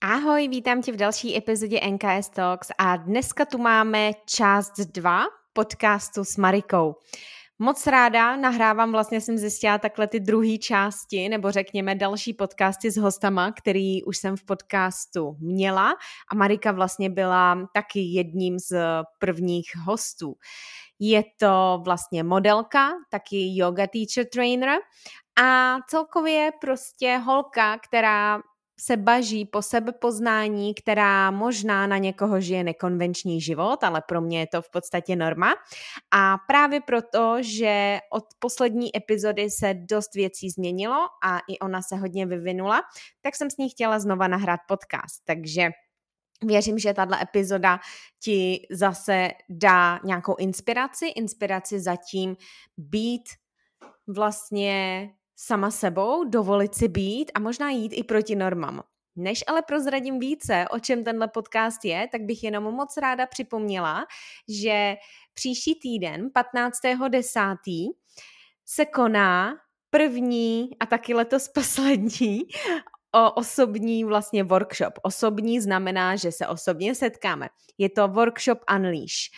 Ahoj, vítám tě v další epizodě NKS Talks a dneska tu máme část 2 podcastu s Marikou. Moc ráda nahrávám, vlastně jsem zjistila takhle ty druhé části, nebo řekněme další podcasty s hostama, který už jsem v podcastu měla a Marika vlastně byla taky jedním z prvních hostů. Je to vlastně modelka, taky yoga teacher trainer a celkově prostě holka, která se baží po sebepoznání, která možná na někoho žije nekonvenční život, ale pro mě je to v podstatě norma. A právě proto, že od poslední epizody se dost věcí změnilo a i ona se hodně vyvinula, tak jsem s ní chtěla znova nahrát podcast. Takže Věřím, že tato epizoda ti zase dá nějakou inspiraci, inspiraci zatím být vlastně sama sebou, dovolit si být a možná jít i proti normám. Než ale prozradím více, o čem tenhle podcast je, tak bych jenom moc ráda připomněla, že příští týden, 15.10., se koná první a taky letos poslední o osobní vlastně workshop. Osobní znamená, že se osobně setkáme. Je to workshop Unleash.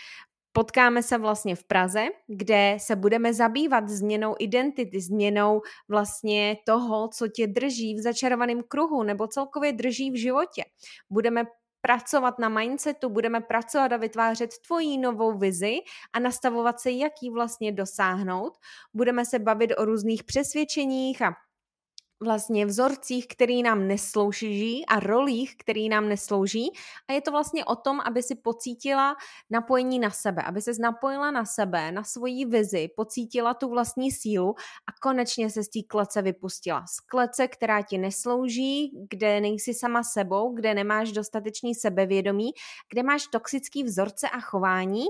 Potkáme se vlastně v Praze, kde se budeme zabývat změnou identity, změnou vlastně toho, co tě drží v začarovaném kruhu nebo celkově drží v životě. Budeme pracovat na mindsetu, budeme pracovat a vytvářet tvoji novou vizi a nastavovat se, jak ji vlastně dosáhnout. Budeme se bavit o různých přesvědčeních a vlastně vzorcích, který nám neslouží a rolích, který nám neslouží. A je to vlastně o tom, aby si pocítila napojení na sebe, aby se napojila na sebe, na svoji vizi, pocítila tu vlastní sílu a konečně se z té klece vypustila. Z klece, která ti neslouží, kde nejsi sama sebou, kde nemáš dostatečný sebevědomí, kde máš toxický vzorce a chování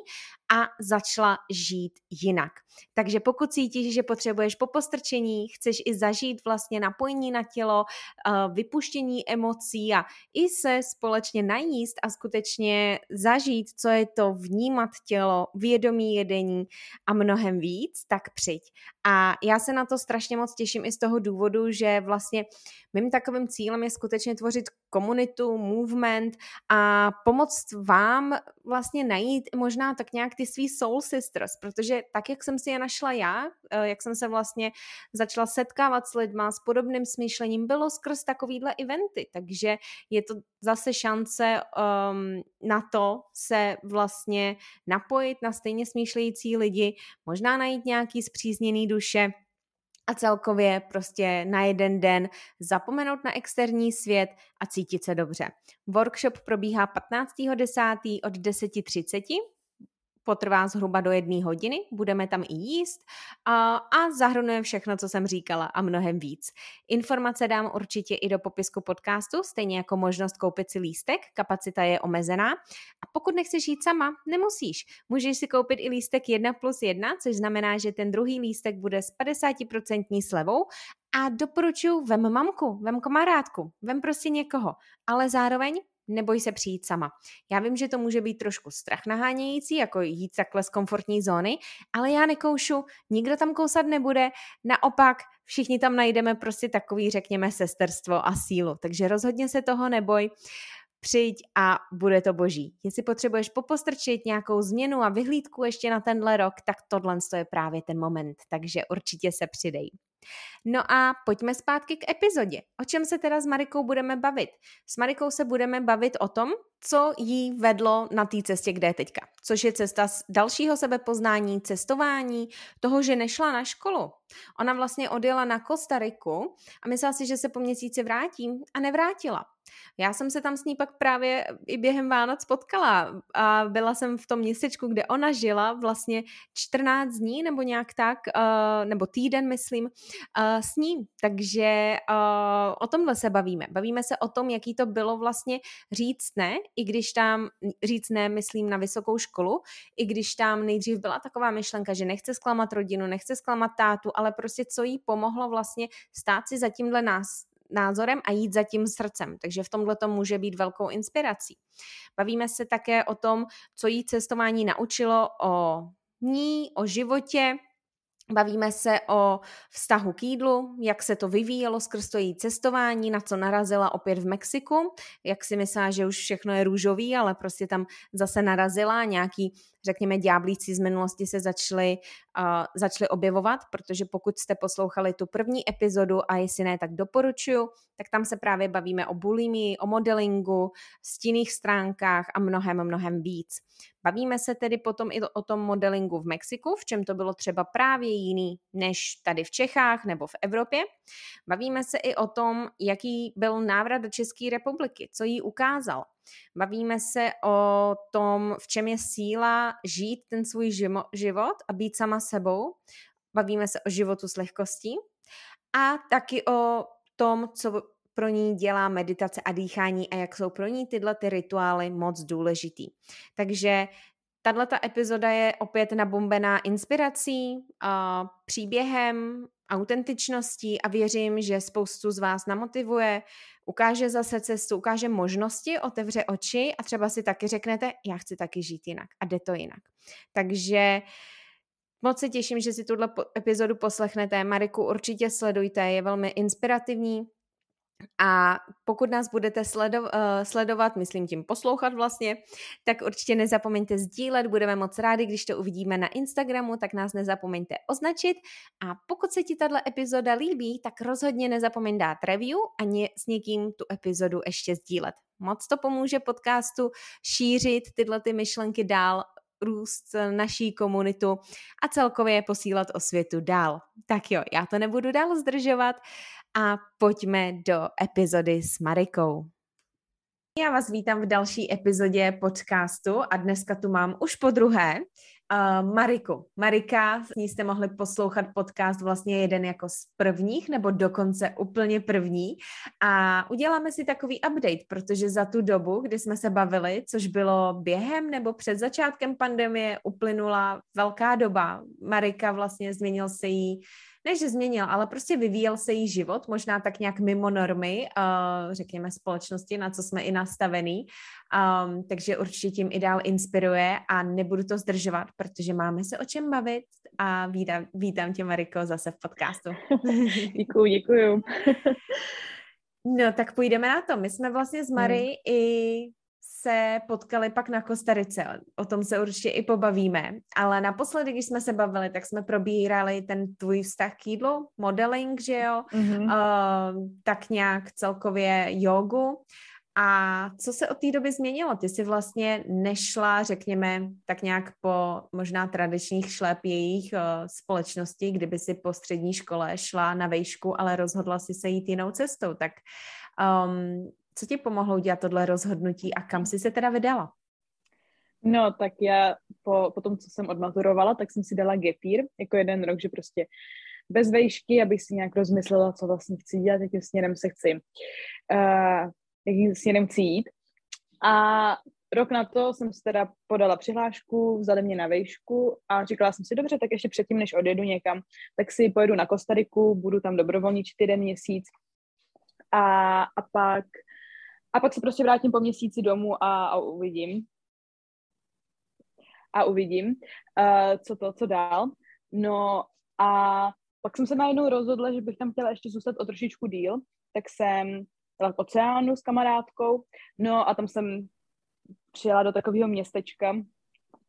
a začala žít jinak. Takže pokud cítíš, že potřebuješ po postrčení, chceš i zažít vlastně napojení na tělo, eh, vypuštění emocí a i se společně najíst a skutečně zažít, co je to vnímat tělo, vědomí jedení a mnohem víc, tak přijď. A já se na to strašně moc těším i z toho důvodu, že vlastně mým takovým cílem je skutečně tvořit komunitu, movement a pomoct vám vlastně najít možná tak nějak ty svý soul sisters, protože tak, jak jsem si je našla já, eh, jak jsem se vlastně začala setkávat s lidma s podobným smýšlením, bylo skrz takovýhle eventy, takže je to zase šance um, na to se vlastně napojit na stejně smýšlející lidi, možná najít nějaký zpřízněný duše, a celkově prostě na jeden den zapomenout na externí svět a cítit se dobře. Workshop probíhá 15.10. od 10.30 potrvá zhruba do jedné hodiny, budeme tam i jíst a, a zahrnuje všechno, co jsem říkala a mnohem víc. Informace dám určitě i do popisku podcastu, stejně jako možnost koupit si lístek, kapacita je omezená a pokud nechceš jít sama, nemusíš. Můžeš si koupit i lístek 1 plus 1, což znamená, že ten druhý lístek bude s 50% slevou a doporučuji, vem mamku, vem kamarádku, vem prostě někoho, ale zároveň neboj se přijít sama. Já vím, že to může být trošku strach nahánějící, jako jít takhle z komfortní zóny, ale já nekoušu, nikdo tam kousat nebude, naopak všichni tam najdeme prostě takový, řekněme, sesterstvo a sílu. Takže rozhodně se toho neboj přijď a bude to boží. Jestli potřebuješ popostrčit nějakou změnu a vyhlídku ještě na tenhle rok, tak tohle je právě ten moment, takže určitě se přidej. No a pojďme zpátky k epizodě. O čem se teda s Marikou budeme bavit? S Marikou se budeme bavit o tom, co jí vedlo na té cestě, kde je teďka. Což je cesta z dalšího sebepoznání, cestování, toho, že nešla na školu. Ona vlastně odjela na Kostariku a myslela si, že se po měsíci vrátí a nevrátila. Já jsem se tam s ní pak právě i během Vánoc potkala a byla jsem v tom městečku, kde ona žila vlastně 14 dní nebo nějak tak, uh, nebo týden myslím, uh, s ní. Takže o tomhle se bavíme. Bavíme se o tom, jaký to bylo vlastně říct ne, i když tam, říct ne, myslím na vysokou školu, i když tam nejdřív byla taková myšlenka, že nechce zklamat rodinu, nechce zklamat tátu, ale prostě co jí pomohlo vlastně stát si za tímhle nás, názorem a jít za tím srdcem. Takže v tomhle to může být velkou inspirací. Bavíme se také o tom, co jí cestování naučilo o ní, o životě, Bavíme se o vztahu k jídlu, jak se to vyvíjelo skrz to její cestování, na co narazila opět v Mexiku, jak si myslela, že už všechno je růžový, ale prostě tam zase narazila nějaký řekněme, ďáblíci z minulosti se začali, uh, začali objevovat, protože pokud jste poslouchali tu první epizodu a jestli ne, tak doporučuju, tak tam se právě bavíme o bulimii, o modelingu, stinných stránkách a mnohem, mnohem víc. Bavíme se tedy potom i o tom modelingu v Mexiku, v čem to bylo třeba právě jiný než tady v Čechách nebo v Evropě. Bavíme se i o tom, jaký byl návrat do České republiky, co jí ukázal. Bavíme se o tom, v čem je síla žít ten svůj život a být sama sebou. Bavíme se o životu s lehkostí a taky o tom, co pro ní dělá meditace a dýchání a jak jsou pro ní tyhle ty rituály moc důležitý. Takže tato epizoda je opět nabombená inspirací, příběhem, autentičností a věřím, že spoustu z vás namotivuje, ukáže zase cestu, ukáže možnosti, otevře oči a třeba si taky řeknete, já chci taky žít jinak a jde to jinak. Takže moc se těším, že si tuhle epizodu poslechnete. Mariku určitě sledujte, je velmi inspirativní, a pokud nás budete sledo, uh, sledovat, myslím tím poslouchat vlastně, tak určitě nezapomeňte sdílet, budeme moc rádi, když to uvidíme na Instagramu, tak nás nezapomeňte označit a pokud se ti tato epizoda líbí, tak rozhodně nezapomeň dát review a ně, s někým tu epizodu ještě sdílet. Moc to pomůže podcastu šířit tyhle ty myšlenky dál, růst naší komunitu a celkově posílat o světu dál. Tak jo, já to nebudu dál zdržovat a pojďme do epizody s Marikou. Já vás vítám v další epizodě podcastu a dneska tu mám už po druhé uh, Mariku. Marika, s ní jste mohli poslouchat podcast vlastně jeden jako z prvních, nebo dokonce úplně první. A uděláme si takový update, protože za tu dobu, kdy jsme se bavili, což bylo během nebo před začátkem pandemie, uplynula velká doba. Marika vlastně změnil se jí ne, že změnil, ale prostě vyvíjel se jí život, možná tak nějak mimo normy, uh, řekněme, společnosti, na co jsme i nastavený. Um, takže určitě tím i dál inspiruje a nebudu to zdržovat, protože máme se o čem bavit a vítám, vítám tě, Mariko, zase v podcastu. děkuju, děkuju. no, tak půjdeme na to. My jsme vlastně s Mary hmm. i se potkali pak na Kostarice. O tom se určitě i pobavíme. Ale naposledy, když jsme se bavili, tak jsme probírali ten tvůj vztah k jídlu, modeling, že jo? Mm-hmm. Uh, tak nějak celkově jogu. A co se od té doby změnilo? Ty jsi vlastně nešla, řekněme, tak nějak po možná tradičních šlépějích uh, společnosti, kdyby si po střední škole šla na vejšku, ale rozhodla si se jít jinou cestou. Tak um, co ti pomohlo udělat tohle rozhodnutí a kam jsi se teda vydala? No, tak já po, po tom, co jsem odmaturovala, tak jsem si dala gepír jako jeden rok, že prostě bez vejšky, abych si nějak rozmyslela, co vlastně chci dělat, jakým směrem se chci, uh, jakým směrem chci jít. A rok na to jsem si teda podala přihlášku, vzali mě na vejšku a říkala jsem si, dobře, tak ještě předtím, než odjedu někam, tak si pojedu na Kostariku, budu tam dobrovolničit jeden měsíc a, a pak a pak se prostě vrátím po měsíci domů a, a uvidím. A uvidím, uh, co to, co dál. No a pak jsem se najednou rozhodla, že bych tam chtěla ještě zůstat o trošičku díl, tak jsem byla v oceánu s kamarádkou, no a tam jsem přijela do takového městečka,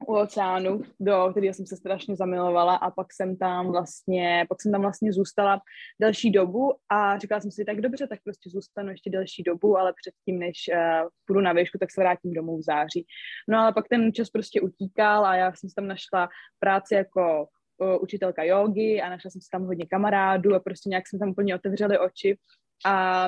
u oceánu, do kterého jsem se strašně zamilovala a pak jsem tam vlastně, pak jsem tam vlastně zůstala delší dobu a říkala jsem si, tak dobře, tak prostě zůstanu ještě delší dobu, ale předtím, než uh, půjdu na výšku, tak se vrátím domů v září. No ale pak ten čas prostě utíkal a já jsem tam našla práci jako uh, učitelka jogy a našla jsem si tam hodně kamarádů a prostě nějak jsme tam úplně otevřeli oči a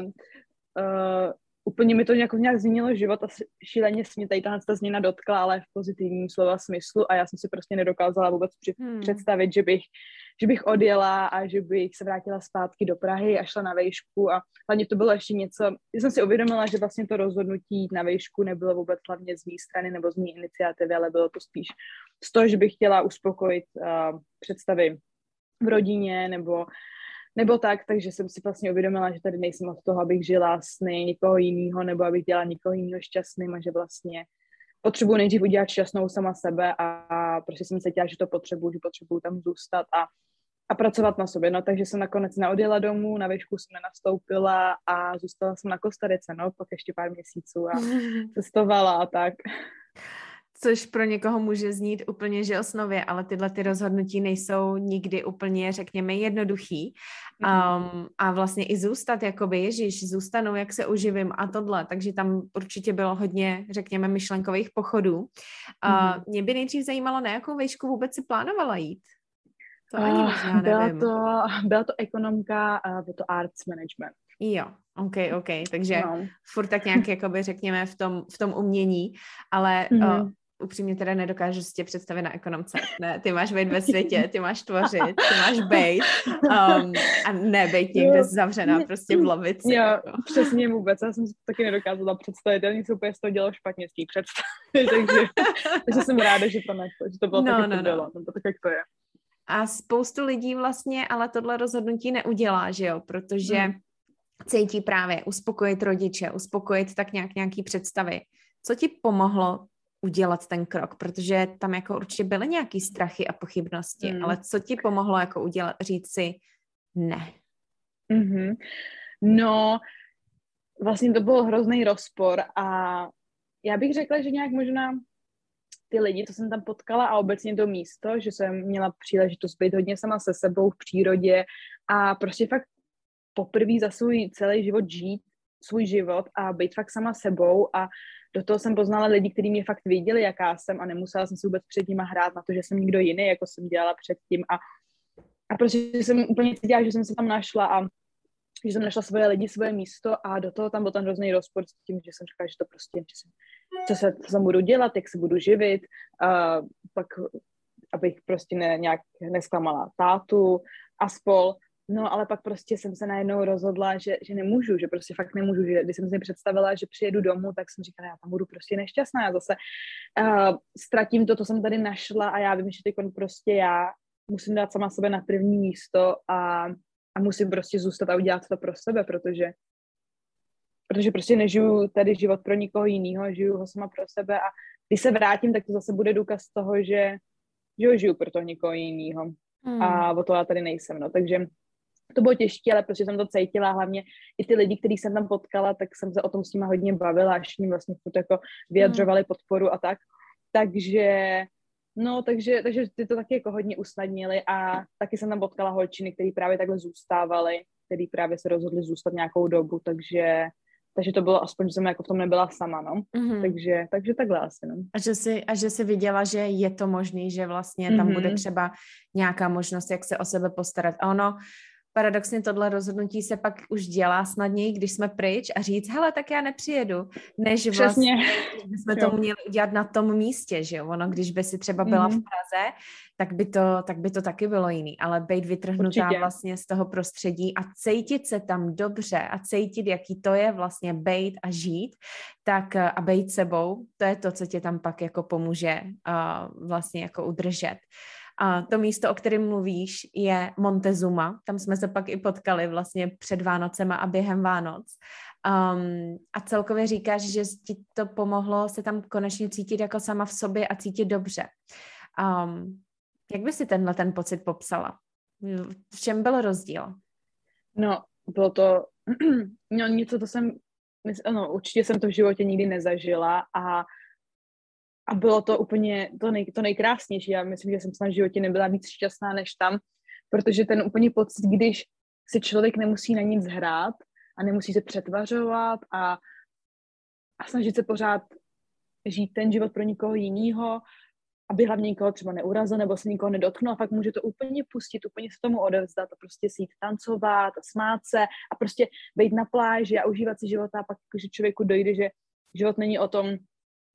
uh, úplně mi to nějak, nějak změnilo život a šíleně se mě tady tahle ta změna dotkla, ale v pozitivním slova smyslu a já jsem si prostě nedokázala vůbec při, hmm. představit, že bych, že bych odjela a že bych se vrátila zpátky do Prahy a šla na vejšku a hlavně to bylo ještě něco, já jsem si uvědomila, že vlastně to rozhodnutí jít na vejšku nebylo vůbec hlavně z mé strany nebo z mé iniciativy, ale bylo to spíš z toho, že bych chtěla uspokojit uh, představy v rodině nebo nebo tak, takže jsem si vlastně uvědomila, že tady nejsem od toho, abych žila sny někoho jiného, nebo abych dělala někoho jiného šťastným a že vlastně potřebuji nejdřív udělat šťastnou sama sebe a, prostě jsem cítila, že to potřebuji, že potřebuji tam zůstat a, a pracovat na sobě. No takže jsem nakonec neodjela domů, na výšku jsem nenastoupila a zůstala jsem na Kostarice, no, pak ještě pár měsíců a cestovala a tak což pro někoho může znít úplně že osnově, ale tyhle ty rozhodnutí nejsou nikdy úplně, řekněme, jednoduchý. Um, a vlastně i zůstat, jakoby, ježíš, zůstanu, jak se uživím a tohle, takže tam určitě bylo hodně, řekněme, myšlenkových pochodů. Uh. Mě by nejdřív zajímalo, na jakou výšku vůbec si plánovala jít? To ani uh, možná byla nevím. To, byla to ekonomka, uh, bylo to arts management. Jo, OK, OK, takže no. furt tak nějak, jakoby řekněme, v tom, v tom umění, ale mm-hmm. uh, upřímně teda nedokážu si tě představit na ekonomce. Ne, ty máš být ve světě, ty máš tvořit, ty máš být um, a ne být někde jo. zavřená prostě v lavici. Jo, jako. přesně vůbec, já jsem si taky nedokázala představit, já něco úplně z toho dělal špatně z té představy, takže, takže jsem ráda, že to, ne, že to bylo no, tak, no, to no. bylo, no. to tak, jak to je. A spoustu lidí vlastně ale tohle rozhodnutí neudělá, že jo, protože hmm. cítí právě uspokojit rodiče, uspokojit tak nějak nějaký představy. Co ti pomohlo udělat ten krok, protože tam jako určitě byly nějaký strachy a pochybnosti, mm. ale co ti pomohlo jako udělat, říct si ne? Mm-hmm. No, vlastně to byl hrozný rozpor a já bych řekla, že nějak možná ty lidi, co jsem tam potkala a obecně to místo, že jsem měla příležitost být hodně sama se sebou v přírodě a prostě fakt poprvé za svůj celý život žít svůj život a být fakt sama sebou a do toho jsem poznala lidi, kteří mě fakt věděli, jaká jsem a nemusela jsem si vůbec před nima hrát na to, že jsem nikdo jiný, jako jsem dělala předtím a, a prostě jsem úplně cítila, že jsem se tam našla a že jsem našla svoje lidi, svoje místo a do toho tam byl ten hrozný rozpor s tím, že jsem říkala, že to prostě, že jsem, co se, co budu dělat, jak se budu živit, a pak abych prostě ne, nějak nesklamala tátu a spol. No, ale pak prostě jsem se najednou rozhodla, že, že nemůžu, že prostě fakt nemůžu, že když jsem si představila, že přijedu domů, tak jsem říkala, já tam budu prostě nešťastná, já zase uh, ztratím to, co jsem tady našla a já vím, že teď prostě já musím dát sama sebe na první místo a, a musím prostě zůstat a udělat to pro sebe, protože protože prostě nežiju tady život pro nikoho jiného, žiju ho sama pro sebe a když se vrátím, tak to zase bude důkaz toho, že, že ho žiju pro to někoho jiného. Hmm. A o to já tady nejsem, no, takže to bylo těžké, ale prostě jsem to cítila, hlavně i ty lidi, který jsem tam potkala, tak jsem se o tom s nimi hodně bavila, až ním vlastně furt jako vyjadřovali podporu a tak. Takže No, takže, takže ty to taky jako hodně usnadnili a taky jsem tam potkala holčiny, které právě takhle zůstávaly, který právě se rozhodli zůstat nějakou dobu, takže takže to bylo aspoň, že jsem jako v tom nebyla sama, no. Mm-hmm. Takže, takže takhle asi, no. A že, jsi, a že jsi viděla, že je to možný, že vlastně tam mm-hmm. bude třeba nějaká možnost, jak se o sebe postarat. A ono, paradoxně tohle rozhodnutí se pak už dělá snadněji, když jsme pryč a říct, hele, tak já nepřijedu, než Přesně. vlastně, jsme to měli udělat na tom místě, že jo, ono, když by si třeba byla mm. v Praze, tak by, to, tak by to taky bylo jiný, ale být vytrhnutá Určitě. vlastně z toho prostředí a cítit se tam dobře a cítit, jaký to je vlastně být a žít, tak a být sebou, to je to, co tě tam pak jako pomůže uh, vlastně jako udržet. A to místo, o kterém mluvíš, je Montezuma. Tam jsme se pak i potkali vlastně před Vánocema a během Vánoc. Um, a celkově říkáš, že ti to pomohlo se tam konečně cítit jako sama v sobě a cítit dobře. Um, jak by si tenhle ten pocit popsala? V čem byl rozdíl? No, bylo to no, něco, to jsem, no, určitě jsem to v životě nikdy nezažila a a bylo to úplně to, nej, to nejkrásnější. Já myslím, že jsem snad v životě nebyla víc šťastná než tam, protože ten úplně pocit, když si člověk nemusí na nic hrát a nemusí se přetvařovat a, a snažit se pořád žít ten život pro nikoho jiného aby hlavně nikoho třeba neurazil nebo se nikoho nedotknul a fakt může to úplně pustit, úplně se tomu odevzdat a prostě si jít tancovat a smát se a prostě být na pláži a užívat si života a pak že člověku dojde, že život není o tom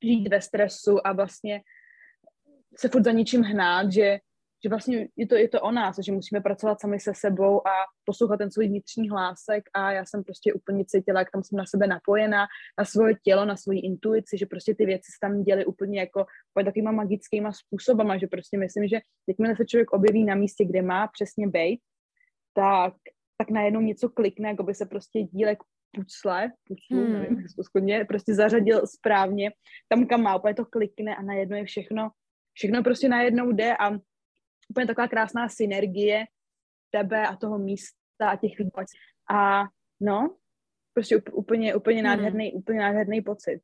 žít ve stresu a vlastně se furt za ničím hnát, že že vlastně je to, je to o nás, že musíme pracovat sami se sebou a poslouchat ten svůj vnitřní hlásek a já jsem prostě úplně cítila, jak tam jsem na sebe napojená, na svoje tělo, na svoji intuici, že prostě ty věci se tam děly úplně jako takovýma magickýma způsobama, že prostě myslím, že jakmile se člověk objeví na místě, kde má přesně být, tak, tak najednou něco klikne, jako by se prostě dílek pucle, puclu, hmm. nevím, jak to prostě zařadil správně, tam kam má, úplně to klikne a najednou je všechno, všechno prostě najednou jde a úplně taková krásná synergie tebe a toho místa a těch lidí. A no, prostě úplně, úplně hmm. nádherný, úplně nádherný pocit.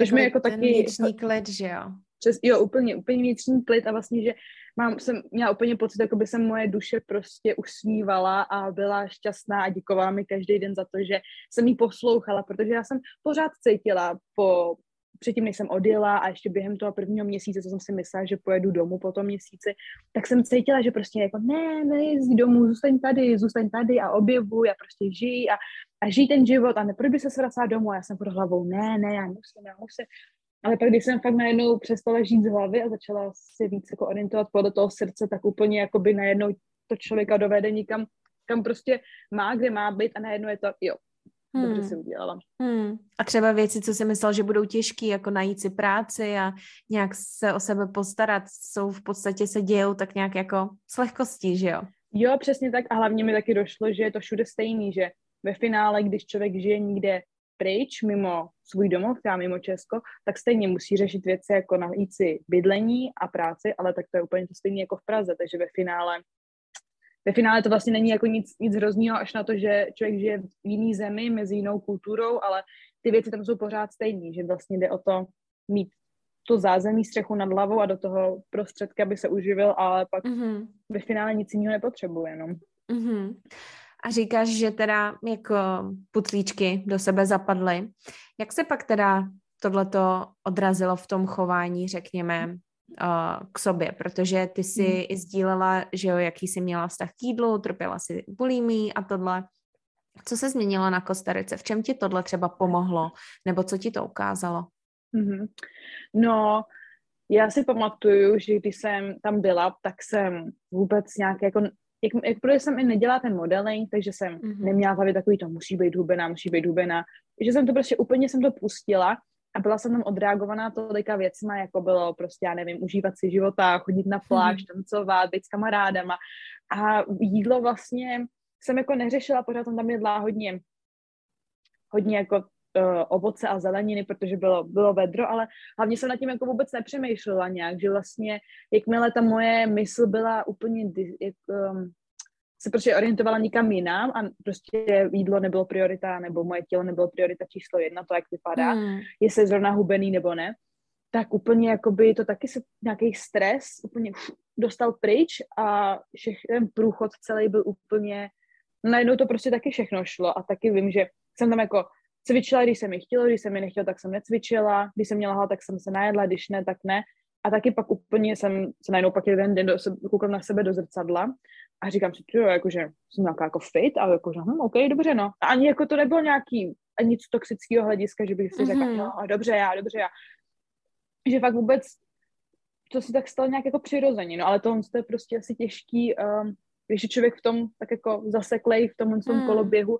Což mi jako taky... vnitřní klid, že jo? Přes, jo, úplně, úplně vnitřní klid a vlastně, že mám, jsem měla úplně pocit, jako by se moje duše prostě usmívala a byla šťastná a děkovala mi každý den za to, že jsem jí poslouchala, protože já jsem pořád cítila po, předtím, než jsem odjela a ještě během toho prvního měsíce, co jsem si myslela, že pojedu domů po tom měsíci, tak jsem cítila, že prostě jako ne, nejezdí domů, zůstaň tady, zůstaň tady a objevuj a prostě žij a, a žij ten život a neproč by se vracela domů a já jsem pod hlavou, ne, ne, já musím, já musím. Ale pak, když jsem fakt najednou přestala žít z hlavy a začala si víc jako orientovat podle toho srdce, tak úplně jako by najednou to člověka dovede nikam, kam prostě má, kde má být a najednou je to, jo, hmm. dobře si udělala. Hmm. A třeba věci, co si myslel, že budou těžké, jako najít si práci a nějak se o sebe postarat, jsou v podstatě se dějou tak nějak jako s lehkostí, že jo? Jo, přesně tak a hlavně mi taky došlo, že je to všude stejný, že ve finále, když člověk žije někde pryč, mimo svůj domov, třeba mimo Česko, tak stejně musí řešit věci jako najít si bydlení a práci, ale tak to je úplně to stejné jako v Praze, takže ve finále ve finále to vlastně není jako nic, nic hroznýho, až na to, že člověk žije v jiný zemi, mezi jinou kulturou, ale ty věci tam jsou pořád stejné, že vlastně jde o to mít to zázemí, střechu nad hlavou a do toho prostředka, aby se uživil, ale pak mm-hmm. ve finále nic jiného nepotřebuje. No. Mm-hmm. A říkáš, že teda jako putlíčky do sebe zapadly. Jak se pak teda tohleto odrazilo v tom chování, řekněme, uh, k sobě, protože ty si hmm. i sdílela, že jo, jaký jsi měla vztah k jídlu, trpěla si bulimí a tohle. Co se změnilo na Kostarice? V čem ti tohle třeba pomohlo? Nebo co ti to ukázalo? Mm-hmm. No, já si pamatuju, že když jsem tam byla, tak jsem vůbec nějak jako jak, jak protože jsem i nedělala ten modeling, takže jsem mm-hmm. neměla hlavě takový to musí být hubená, musí být hubená, že jsem to prostě úplně jsem to pustila a byla jsem tam odreagovaná tolika věcma, jako bylo prostě, já nevím, užívat si života, chodit na pláž, hmm. tancovat, být s kamarádama. A jídlo vlastně jsem jako neřešila, pořád jsem tam jedla hodně, hodně jako uh, ovoce a zeleniny, protože bylo, bylo vedro, ale hlavně jsem nad tím jako vůbec nepřemýšlela nějak, že vlastně jakmile ta moje mysl byla úplně jak, um, se prostě orientovala nikam jinam a prostě jídlo nebylo priorita, nebo moje tělo nebylo priorita číslo jedna, to jak vypadá, mm. jestli je zrovna hubený nebo ne, tak úplně jakoby to taky se nějaký stres úplně dostal pryč a všech, ten průchod celý byl úplně, najednou to prostě taky všechno šlo a taky vím, že jsem tam jako cvičila, když jsem mi chtěla, když jsem mi nechtěla, tak jsem necvičila, když jsem měla hlad, tak jsem se najedla, když ne, tak ne. A taky pak úplně jsem se najednou pak jeden den do sebe, koukala na sebe do zrcadla a říkám si, jo, jakože jsem nějaká jako fit a jakože, hm, OK, dobře, no. A ani jako to nebylo nějaký, ani nic toxického hlediska, že bych si řekla, mm-hmm. no, dobře, já, dobře, já. Že fakt vůbec to si tak stalo nějak jako přirozeně, no, ale to je prostě asi těžký, um, když je člověk v tom tak jako zaseklej v tom, v tom mm. koloběhu,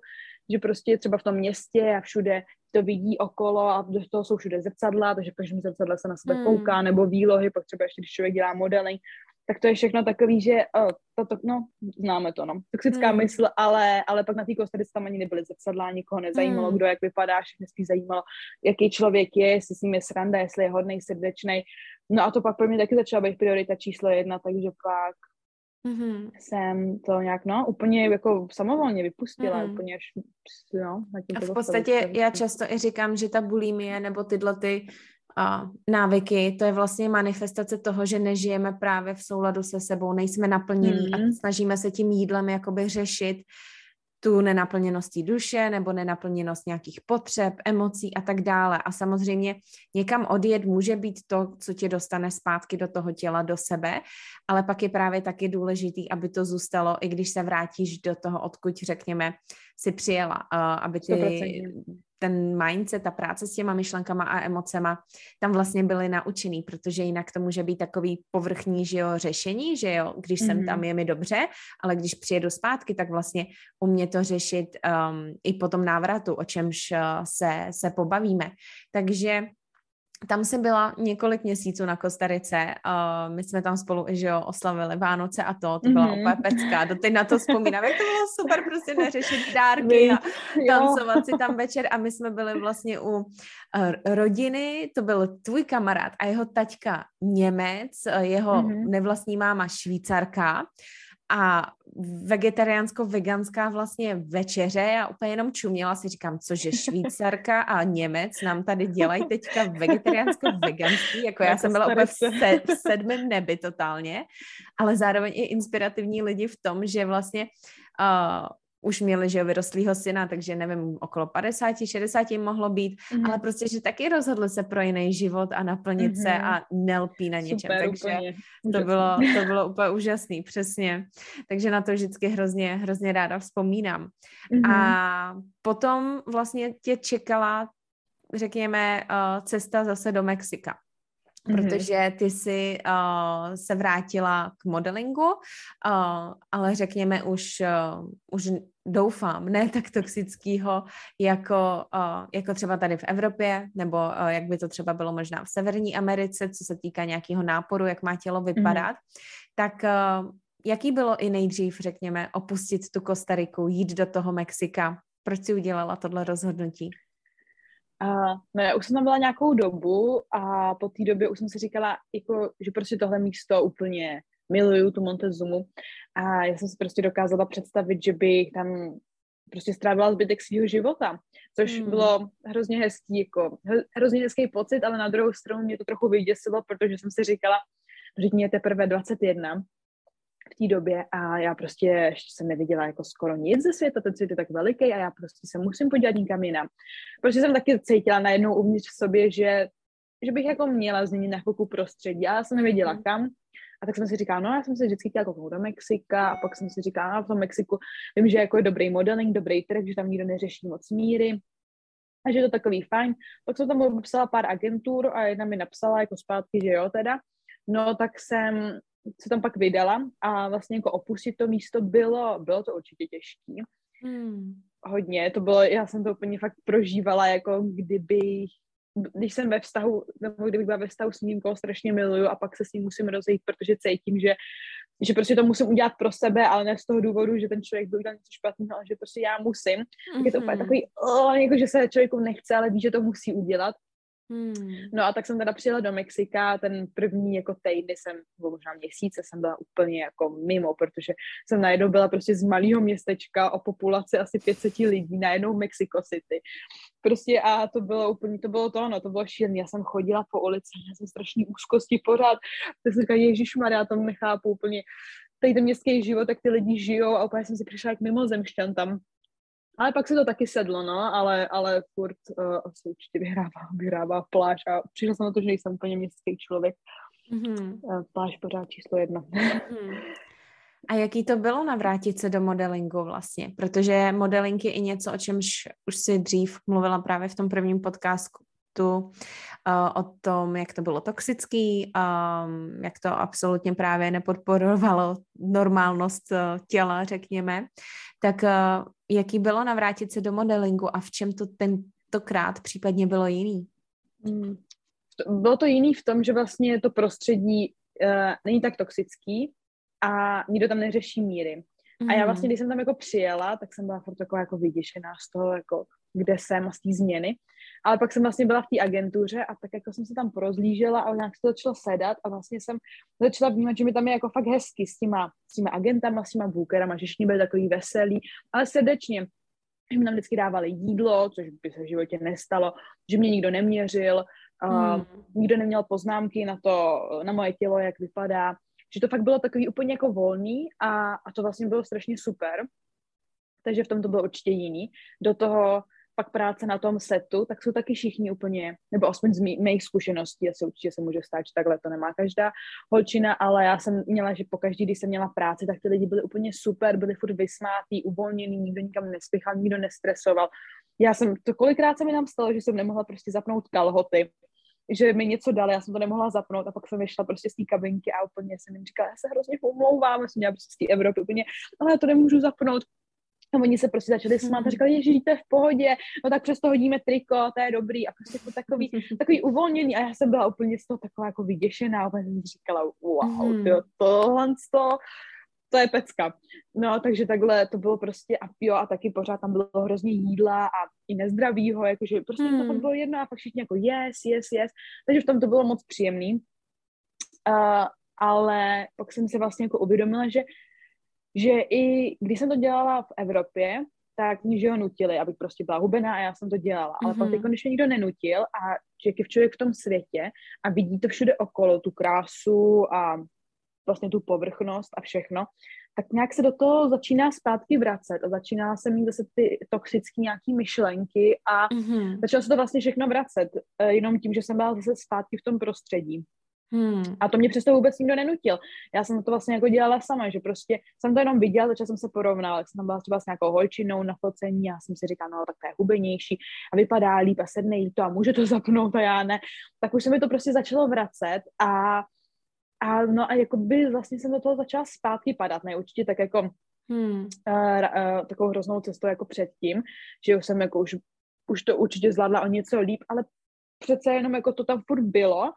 že prostě třeba v tom městě a všude to vidí okolo a do toho jsou všude zrcadla, takže v každém zrcadle se na sebe mm. kouká, nebo výlohy, pak třeba ještě, když člověk dělá modeling, tak to je všechno takový, že oh, to, no, známe to, no. Toxická mm. mysl, ale, ale pak na té kostarice tam ani nebyly zrcadla, nikoho nezajímalo, mm. kdo jak vypadá, všechny spíš zajímalo, jaký člověk je, jestli s ním je sranda, jestli je hodný, srdečný. No a to pak pro mě taky začala být priorita číslo jedna, takže pak mm-hmm. jsem to nějak, no, úplně jako samovolně vypustila, mm-hmm. úplně až, no. A v podstatě já často i říkám, že ta bulimie nebo tyhle ty uh, návyky, to je vlastně manifestace toho, že nežijeme právě v souladu se sebou, nejsme naplnění mm-hmm. a snažíme se tím jídlem jakoby řešit tu nenaplněnost duše nebo nenaplněnost nějakých potřeb, emocí a tak dále. A samozřejmě někam odjet může být to, co tě dostane zpátky do toho těla, do sebe, ale pak je právě taky důležitý, aby to zůstalo, i když se vrátíš do toho, odkud, řekněme, si přijela, aby ty 100% ten mindset, ta práce s těma myšlenkama a emocema tam vlastně byly naučený, protože jinak to může být takový povrchní, že jo, řešení, že jo, když mm-hmm. jsem tam, je mi dobře, ale když přijedu zpátky, tak vlastně umě to řešit um, i po tom návratu, o čemž uh, se, se pobavíme. Takže tam jsem byla několik měsíců na Kostarice. Uh, my jsme tam spolu, že jo, oslavili Vánoce a to, to byla mm-hmm. úplně pecka. Doteď na to vzpomínám, jak to bylo super prostě neřešit dárky a tancovat si tam večer a my jsme byli vlastně u uh, rodiny, to byl tvůj kamarád a jeho taťka Němec, jeho mm-hmm. nevlastní máma Švýcarka a vegetariánsko-veganská vlastně večeře, já úplně jenom čuměla, si říkám, cože Švýcarka a Němec nám tady dělají teďka vegetariánsko-veganský, jako já jsem byla úplně v, se, v sedmém nebi totálně, ale zároveň i inspirativní lidi v tom, že vlastně uh, už měli, že jo, vyrostlýho syna, takže nevím, okolo 50, 60 jim mohlo být, mm. ale prostě, že taky rozhodli se pro jiný život a naplnit mm-hmm. se mhm. a nelpí na něčem, Super, takže úplně. to bylo, to bylo úplně úžasný, přesně. Takže na to vždycky hrozně, hrozně ráda vzpomínám. Mm-hmm. A potom vlastně tě čekala, řekněme, uh, cesta zase do Mexika. Mm-hmm. protože ty jsi uh, se vrátila k modelingu, uh, ale řekněme už, uh, už doufám, ne tak toxického, jako, uh, jako třeba tady v Evropě, nebo uh, jak by to třeba bylo možná v Severní Americe, co se týká nějakého náporu, jak má tělo vypadat, mm-hmm. tak uh, jaký bylo i nejdřív, řekněme, opustit tu Kostariku, jít do toho Mexika? Proč si udělala tohle rozhodnutí? Uh, no já už jsem tam byla nějakou dobu a po té době už jsem si říkala, jako, že prostě tohle místo úplně miluju, tu Montezumu a já jsem si prostě dokázala představit, že bych tam prostě strávila zbytek svého života, což hmm. bylo hrozně hezký, jako hrozně hezký pocit, ale na druhou stranu mě to trochu vyděsilo, protože jsem si říkala, že mě je teprve 21 v té době a já prostě ještě jsem neviděla jako skoro nic ze světa, ten svět je tak veliký a já prostě se musím podívat někam jinam. Protože jsem taky cítila najednou uvnitř v sobě, že, že bych jako měla změnit na chvilku prostředí. Já jsem nevěděla mhm. kam, a tak jsem si říkala, no já jsem si vždycky chtěla kouknout do Mexika a pak jsem si říkala, no v tom Mexiku vím, že jako je dobrý modeling, dobrý trh, že tam nikdo neřeší moc míry, a že je to takový fajn. Pak jsem tam napsala pár agentur a jedna mi napsala jako zpátky, že jo teda. No tak jsem se tam pak vydala a vlastně jako opustit to místo bylo, bylo to určitě těžké. Hmm. Hodně, to bylo, já jsem to úplně fakt prožívala, jako kdybych když jsem ve vztahu, nebo kdybych byla ve vztahu s ním, koho strašně miluju a pak se s ním musím rozejít, protože cítím, že, že prostě to musím udělat pro sebe, ale ne z toho důvodu, že ten člověk by udělal něco špatného, ale že prostě já musím. Mm-hmm. Je to úplně mhm. takový, oh, jako, že se člověku nechce, ale ví, že to musí udělat. Hmm. No a tak jsem teda přijela do Mexika, ten první jako týdny jsem, nebo možná měsíce jsem byla úplně jako mimo, protože jsem najednou byla prostě z malého městečka o populaci asi 500 lidí, najednou Mexico City. Prostě a to bylo úplně, to bylo to, no, to bylo šílené. Já jsem chodila po ulici, já jsem strašný úzkosti pořád, tak jsem říkala, Maria, já to nechápu úplně, tady ten městský život, tak ty lidi žijou a úplně jsem si přišla jak mimozemšťan tam ale pak se to taky sedlo, no, ale, ale furt uh, asi určitě vyhrává, vyhrává pláž a přišla jsem na to, že nejsem úplně městský člověk. Mm-hmm. Uh, pláž pořád číslo jedna. Mm-hmm. A jaký to bylo navrátit se do modelingu vlastně? Protože modeling je i něco, o čemž už si dřív mluvila právě v tom prvním podcastu, uh, o tom, jak to bylo toxický, um, jak to absolutně právě nepodporovalo normálnost uh, těla, řekněme. Tak uh, jaký bylo navrátit se do modelingu a v čem to tentokrát případně bylo jiný? Hmm. Bylo to jiný v tom, že vlastně to prostředí není tak toxický a nikdo tam neřeší míry. A já vlastně, hmm. když jsem tam jako přijela, tak jsem byla furt taková jako vyděšená z toho, jako, kde jsem a z té změny. Ale pak jsem vlastně byla v té agentuře a tak jako jsem se tam porozlížela a nějak se to začalo sedat a vlastně jsem začala vnímat, že mi tam je jako fakt hezky s těma, s těma agentama, s těma bookerama, že všichni byli takový veselí, ale srdečně, že mi tam vždycky dávali jídlo, což by se v životě nestalo, že mě nikdo neměřil, hmm. uh, nikdo neměl poznámky na to, na moje tělo, jak vypadá, že to fakt bylo takový úplně jako volný a, a to vlastně bylo strašně super. takže v tom to bylo určitě jiný. Do toho pak práce na tom setu, tak jsou taky všichni úplně, nebo aspoň z mých zkušeností, asi určitě se může stát, že takhle to nemá každá holčina, ale já jsem měla, že po každý, když jsem měla práci, tak ty lidi byli úplně super, byli furt vysmátý, uvolněný, nikdo nikam nespěchal, nikdo nestresoval. Já jsem, to kolikrát se mi tam stalo, že jsem nemohla prostě zapnout kalhoty, že mi něco dali, já jsem to nemohla zapnout a pak jsem vyšla prostě z té kabinky a úplně jsem jim říkala, já se hrozně omlouvám, já jsem měla prostě z té Evropy úplně, ale já to nemůžu zapnout, a oni se prostě začali smát a mhm. říkali, že to je v pohodě, no tak přesto hodíme triko, to je dobrý a prostě jako takový, takový uvolněný a já jsem byla úplně z toho taková jako vyděšená a jsem říkala, wow, mm. tyjo, tohle to, to je pecka. No, takže takhle to bylo prostě a jo, a taky pořád tam bylo hrozně jídla a i nezdravýho, jakože prostě mm. to tam hmm. bylo jedno a pak všichni jako yes, yes, yes, takže v tom to bylo moc příjemný. Uh, ale pak jsem se vlastně jako uvědomila, že že i když jsem to dělala v Evropě, tak mě že ho nutili, abych prostě byla hubená a já jsem to dělala. Ale mm-hmm. pak, mhm. když mě nikdo nenutil a že je člověk v tom světě a vidí to všude okolo, tu krásu a vlastně tu povrchnost a všechno, tak nějak se do toho začíná zpátky vracet a začíná se mít zase ty toxické nějaký myšlenky a mm-hmm. začalo se to vlastně všechno vracet, eh, jenom tím, že jsem byla zase zpátky v tom prostředí. Hmm. A to mě přesto vůbec nikdo nenutil. Já jsem to vlastně jako dělala sama, že prostě jsem to jenom viděla, začala jsem se porovnávat, jak jsem tam byla třeba s nějakou holčinou na focení, já jsem si říkala, no tak to je hubenější a vypadá líp a sedne jí to a může to zapnout a já ne. Tak už se mi to prostě začalo vracet a, a no a jako by vlastně jsem do toho začala zpátky padat, ne určitě tak jako hmm. uh, uh, takovou hroznou cestou jako předtím, že už jsem jako už, už to určitě zvládla o něco líp, ale přece jenom jako to tam furt bylo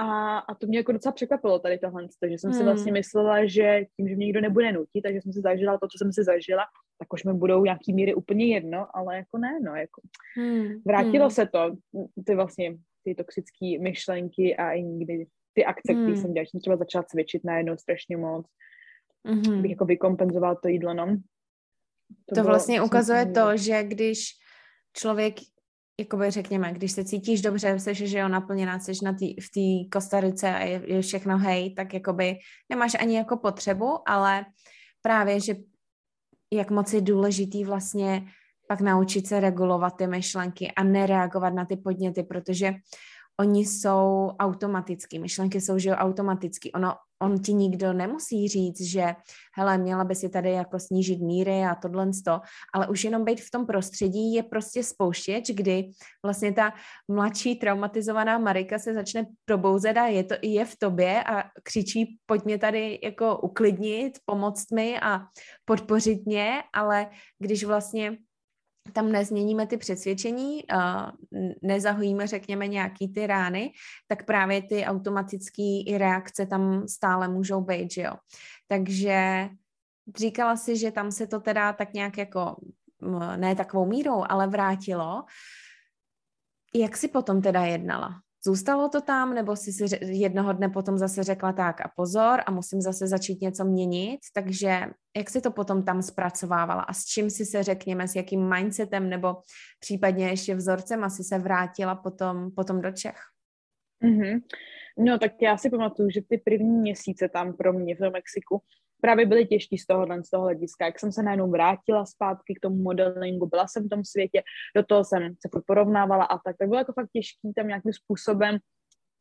a, a to mě jako docela překvapilo tady tohle, že jsem hmm. si vlastně myslela, že tím, že mě nikdo nebude nutit, takže jsem si zažila to, co jsem si zažila, tak už mi budou nějaký míry úplně jedno, ale jako ne, no, jako hmm. vrátilo hmm. se to, ty vlastně, ty toxické myšlenky a i někdy ty akce, hmm. které jsem dělala, jsem třeba začala cvičit najednou strašně moc, hmm. bych jako vykompenzoval to jídlo, no. To, to vlastně ukazuje to, že když člověk jakoby řekněme, když se cítíš dobře, jsi, že jo, naplněná, jsi na tý, v té Kostarice a je, je všechno hej, tak jakoby nemáš ani jako potřebu, ale právě, že jak moc je důležitý vlastně pak naučit se regulovat ty myšlenky a nereagovat na ty podněty, protože oni jsou automatický, myšlenky jsou, že automatický. Ono, on ti nikdo nemusí říct, že hele, měla by si tady jako snížit míry a tohle to, ale už jenom být v tom prostředí je prostě spouštěč, kdy vlastně ta mladší traumatizovaná Marika se začne probouzet a je to i je v tobě a křičí, pojď mě tady jako uklidnit, pomoct mi a podpořit mě, ale když vlastně tam nezměníme ty přesvědčení, nezahojíme, řekněme, nějaký ty rány, tak právě ty automatické reakce tam stále můžou být, že jo. Takže říkala si, že tam se to teda tak nějak jako, ne takovou mírou, ale vrátilo. Jak si potom teda jednala? Zůstalo to tam, nebo si si jednoho dne potom zase řekla tak a pozor a musím zase začít něco měnit, takže jak si to potom tam zpracovávala a s čím si se řekněme, s jakým mindsetem nebo případně ještě vzorcem asi se vrátila potom, potom do Čech? Mm-hmm. No tak já si pamatuju, že ty první měsíce tam pro mě v Mexiku právě byly těžký z toho, z toho hlediska. Jak jsem se najednou vrátila zpátky k tomu modelingu, byla jsem v tom světě, do toho jsem se porovnávala a tak, tak bylo jako fakt těžký tam nějakým způsobem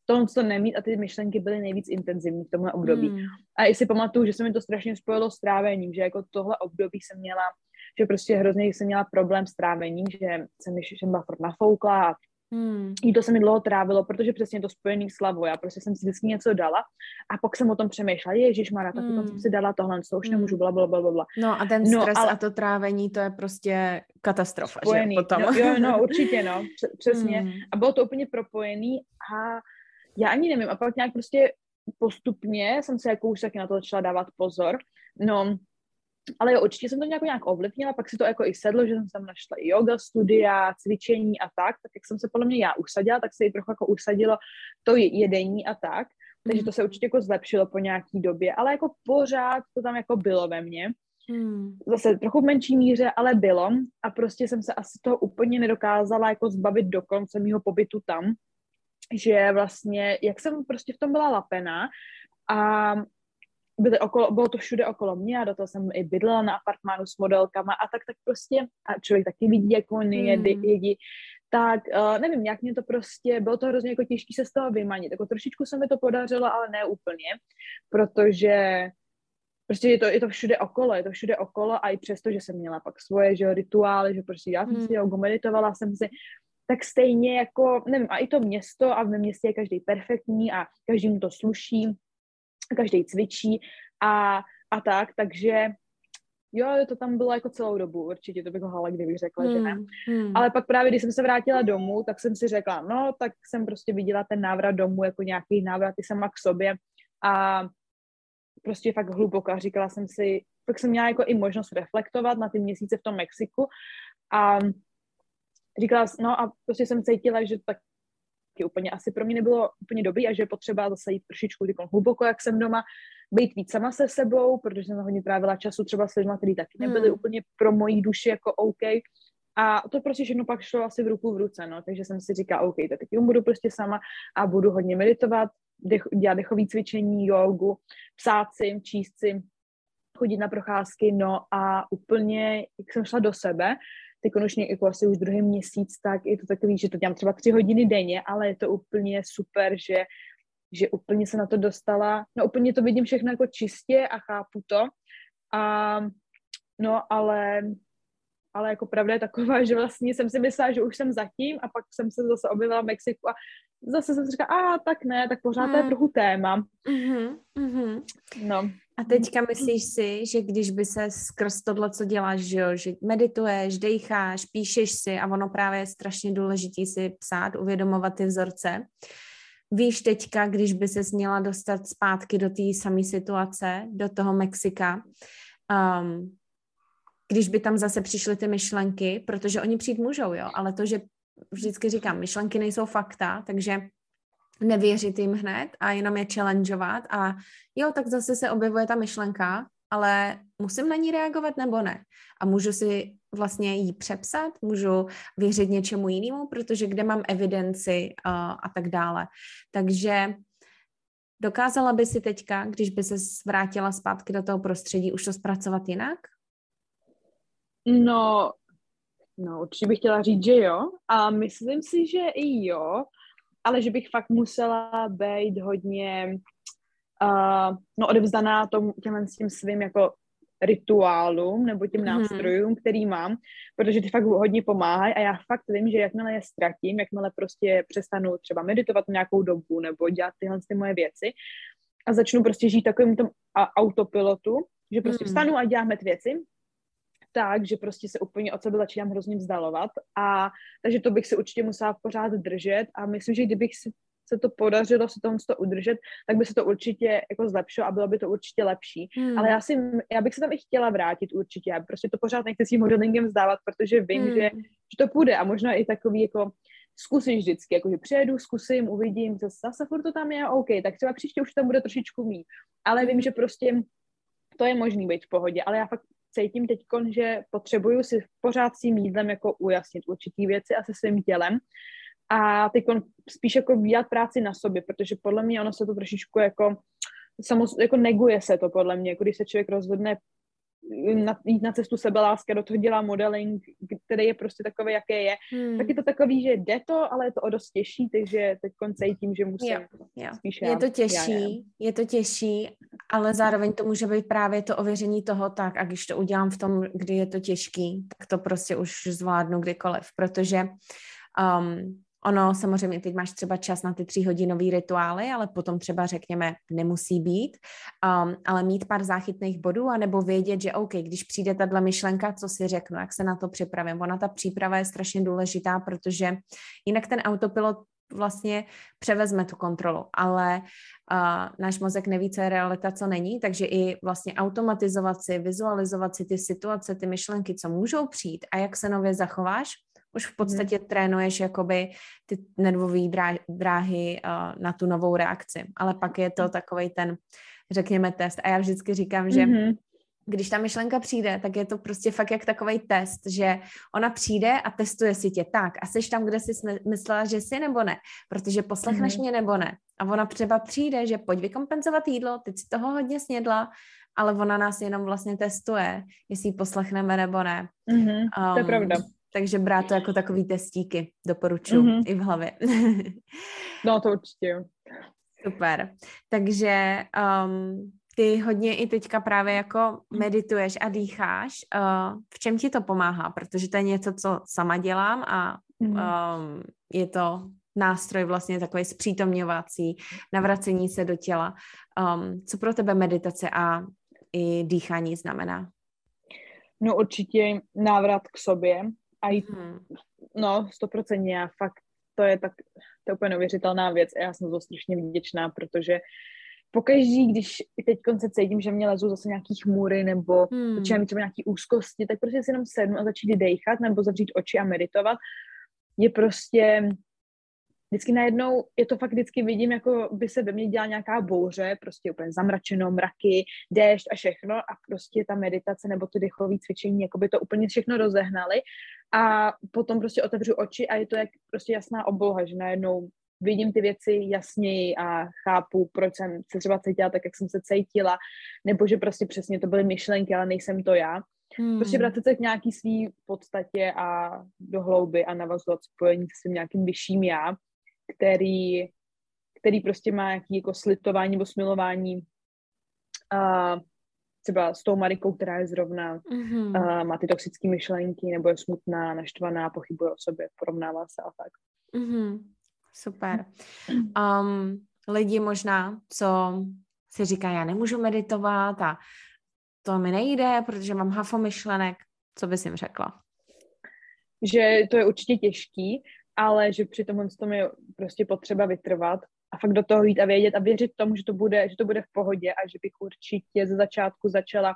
to, co nemít a ty myšlenky byly nejvíc intenzivní v tomhle období. Hmm. A i si pamatuju, že se mi to strašně spojilo s trávením, že jako tohle období jsem měla, že prostě hrozně jsem měla problém s trávením, že jsem, jsem byla furt nafoukla a Hmm. Jí to se mi dlouho trávilo, protože přesně to spojený s Já prostě jsem si vždycky něco dala a pak jsem o tom přemýšlela, ježiš Mara, tak hmm. jsem si dala tohle, co už hmm. nemůžu, bla, bla, bla, bla. No a ten no, stres ale... a to trávení, to je prostě katastrofa, spojený. že potom. No, jo, no, určitě, no, přesně. Hmm. A bylo to úplně propojený a já ani nevím, a pak nějak prostě postupně jsem se jako už taky na to začala dávat pozor. No, ale jo, určitě jsem to nějak, nějak ovlivnila, pak si to jako i sedlo, že jsem tam našla i yoga studia, cvičení a tak, tak jak jsem se podle mě já usadila, tak se i trochu jako usadilo to jedení a tak, takže to se určitě jako zlepšilo po nějaký době, ale jako pořád to tam jako bylo ve mně. Hmm. Zase trochu v menší míře, ale bylo a prostě jsem se asi toho úplně nedokázala jako zbavit do konce mého pobytu tam, že vlastně, jak jsem prostě v tom byla lapená a byly okolo, bylo to všude okolo mě a do toho jsem i bydlela na apartmánu s modelkama a tak, tak prostě, a člověk taky vidí, jak oni jedí, hmm. jedí tak uh, nevím, jak mě to prostě, bylo to hrozně jako těžké se z toho vymanit. Jako trošičku se mi to podařilo, ale ne úplně, protože prostě je to, je to všude okolo, je to všude okolo a i přesto, že jsem měla pak svoje že, rituály, že prostě já jsem hmm. si jogu, meditovala jsem si, tak stejně jako, nevím, a i to město a v mém městě je každý perfektní a každý mu to sluší, každý cvičí a, a tak, takže jo, to tam bylo jako celou dobu, určitě, to bych lhala, kdybych řekla, hmm, že ne. Hmm, hmm. Ale pak právě, když jsem se vrátila domů, tak jsem si řekla, no, tak jsem prostě viděla ten návrat domů jako nějaký návrat i sama k sobě a prostě fakt hluboko říkala jsem si, pak jsem měla jako i možnost reflektovat na ty měsíce v tom Mexiku a říkala, no a prostě jsem cítila, že tak úplně asi pro mě nebylo úplně dobrý a že je potřeba zase jít trošičku hluboko, jak jsem doma, být víc sama se sebou, protože jsem hodně trávila času třeba s lidmi, kteří taky nebyli hmm. úplně pro moji duši jako OK. A to prostě všechno pak šlo asi v ruku v ruce, no. Takže jsem si říkala, OK, tak teď budu prostě sama a budu hodně meditovat, dech, dělat dechové cvičení, jogu, psát si, číst si, chodit na procházky, no a úplně, jak jsem šla do sebe, teď konečně jako asi už druhý měsíc, tak je to takový, že to dělám třeba tři hodiny denně, ale je to úplně super, že že úplně se na to dostala, no úplně to vidím všechno jako čistě a chápu to, a no ale ale jako pravda je taková, že vlastně jsem si myslela, že už jsem zatím a pak jsem se zase objevila v Mexiku a zase jsem si říkala, a tak ne, tak pořád hmm. to je hmm. trochu téma. Mm-hmm, mm-hmm. No. A teďka myslíš si, že když by se skrz tohle, co děláš, že, jo, že medituješ, dejcháš, píšeš si a ono právě je strašně důležitý si psát, uvědomovat ty vzorce, víš teďka, když by se měla dostat zpátky do té samé situace, do toho Mexika, um, když by tam zase přišly ty myšlenky, protože oni přijít můžou, jo, ale to, že vždycky říkám, myšlenky nejsou fakta, takže nevěřit jim hned a jenom je challengeovat a jo, tak zase se objevuje ta myšlenka, ale musím na ní reagovat nebo ne? A můžu si vlastně jí přepsat, můžu věřit něčemu jinému, protože kde mám evidenci uh, a tak dále. Takže dokázala by si teďka, když by se vrátila zpátky do toho prostředí, už to zpracovat jinak? No, no určitě bych chtěla říct, že jo. A myslím si, že i jo, ale že bych fakt musela být hodně uh, no, odevzdaná tomu, těmhle s tím svým jako rituálům nebo těm mm-hmm. nástrojům, který mám, protože ty fakt hodně pomáhají a já fakt vím, že jakmile je ztratím, jakmile prostě přestanu třeba meditovat nějakou dobu nebo dělat tyhle ty moje věci a začnu prostě žít takovým tom autopilotu, že prostě mm. vstanu a dělám věci, tak, že prostě se úplně od sebe začínám hrozně vzdalovat a takže to bych si určitě musela pořád držet a myslím, že kdybych si se to podařilo se tomu to udržet, tak by se to určitě jako zlepšilo a bylo by to určitě lepší. Hmm. Ale já, si, já bych se tam i chtěla vrátit určitě. Já prostě to pořád nechci s tím modelingem vzdávat, protože vím, hmm. že, že to půjde a možná i takový jako zkusím vždycky, jakože přijedu, zkusím, uvidím, zase, zase furt to tam je, OK, tak třeba příště už tam bude trošičku mít. Ale vím, že prostě to je možný být v pohodě, ale já fakt cítím teď, že potřebuju si pořád s tím jídlem jako ujasnit určitý věci a se svým tělem. A teď spíš jako dělat práci na sobě, protože podle mě ono se to trošičku jako, samoz, jako neguje se to podle mě, jako když se člověk rozhodne na, jít na cestu sebelásky a do toho dělá modeling, který je prostě takový, jaké je, hmm. tak je to takový, že jde to, ale je to o dost těžší, takže teď cítím, že musím jo, jo. spíš Je to těžší, je to těžší, ale zároveň to může být právě to ověření toho tak, a když to udělám v tom, kdy je to těžký, tak to prostě už zvládnu kdykoliv, protože um, Ono samozřejmě, teď máš třeba čas na ty tříhodinový rituály, ale potom třeba řekněme, nemusí být, um, ale mít pár záchytných bodů, anebo vědět, že OK, když přijde tahle myšlenka, co si řeknu, jak se na to připravím. Ona ta příprava je strašně důležitá, protože jinak ten autopilot vlastně převezme tu kontrolu, ale uh, náš mozek neví, co je realita, co není, takže i vlastně automatizovat si, vizualizovat si ty situace, ty myšlenky, co můžou přijít a jak se nově zachováš, už v podstatě hmm. trénuješ jakoby ty nervové dráhy uh, na tu novou reakci. Ale pak je to takový ten, řekněme, test. A já vždycky říkám, že mm-hmm. když ta myšlenka přijde, tak je to prostě fakt jak takový test, že ona přijde a testuje si tě tak a jsi tam, kde jsi myslela, že jsi nebo ne, protože poslechneš mm-hmm. mě nebo ne. A ona třeba přijde, že pojď vykompenzovat jídlo, teď si toho hodně snědla, ale ona nás jenom vlastně testuje, jestli ji poslechneme nebo ne. Mm-hmm, um, to je um, pravda. Takže brát to jako takový testíky, doporučuji mm-hmm. i v hlavě. no to určitě. Super. Takže um, ty hodně i teďka právě jako medituješ a dýcháš. Uh, v čem ti to pomáhá? Protože to je něco, co sama dělám a um, je to nástroj vlastně takový zpřítomňovací, navracení se do těla. Um, co pro tebe meditace a i dýchání znamená? No určitě návrat k sobě a i, hmm. no stoprocentně, já fakt, to je tak, to je úplně neuvěřitelná věc a já jsem to strašně vděčná, protože pokaždý, když teď se cítím, že mě lezou zase nějaký chmury nebo hmm. začíná mít třeba nějaký úzkosti, tak prostě si jenom sednu a začít dechat nebo zavřít oči a meditovat. Je prostě vždycky najednou, je to fakt vždycky vidím, jako by se ve mně dělala nějaká bouře, prostě úplně zamračeno, mraky, déšť a všechno a prostě ta meditace nebo to dechové cvičení, jako by to úplně všechno rozehnali a potom prostě otevřu oči a je to jak prostě jasná obloha, že najednou vidím ty věci jasněji a chápu, proč jsem se třeba cítila tak, jak jsem se cítila, nebo že prostě přesně to byly myšlenky, ale nejsem to já. Hmm. Prostě vracet se k nějaký svý podstatě a do hlouby a navazovat spojení s tím nějakým vyšším já, který, který prostě má nějaký jako slitování nebo smilování a třeba s tou Marikou, která je zrovna, mm-hmm. a má ty toxické myšlenky, nebo je smutná, naštvaná, pochybuje o sobě, porovnává se a tak. Mm-hmm. Super. Um, lidi možná, co si říká, já nemůžu meditovat a to mi nejde, protože mám hafo myšlenek. Co bys jim řekla? Že to je určitě těžký, ale že při tomhle tom je prostě potřeba vytrvat a fakt do toho jít a vědět a věřit tomu, že to bude, že to bude v pohodě a že bych určitě ze začátku začala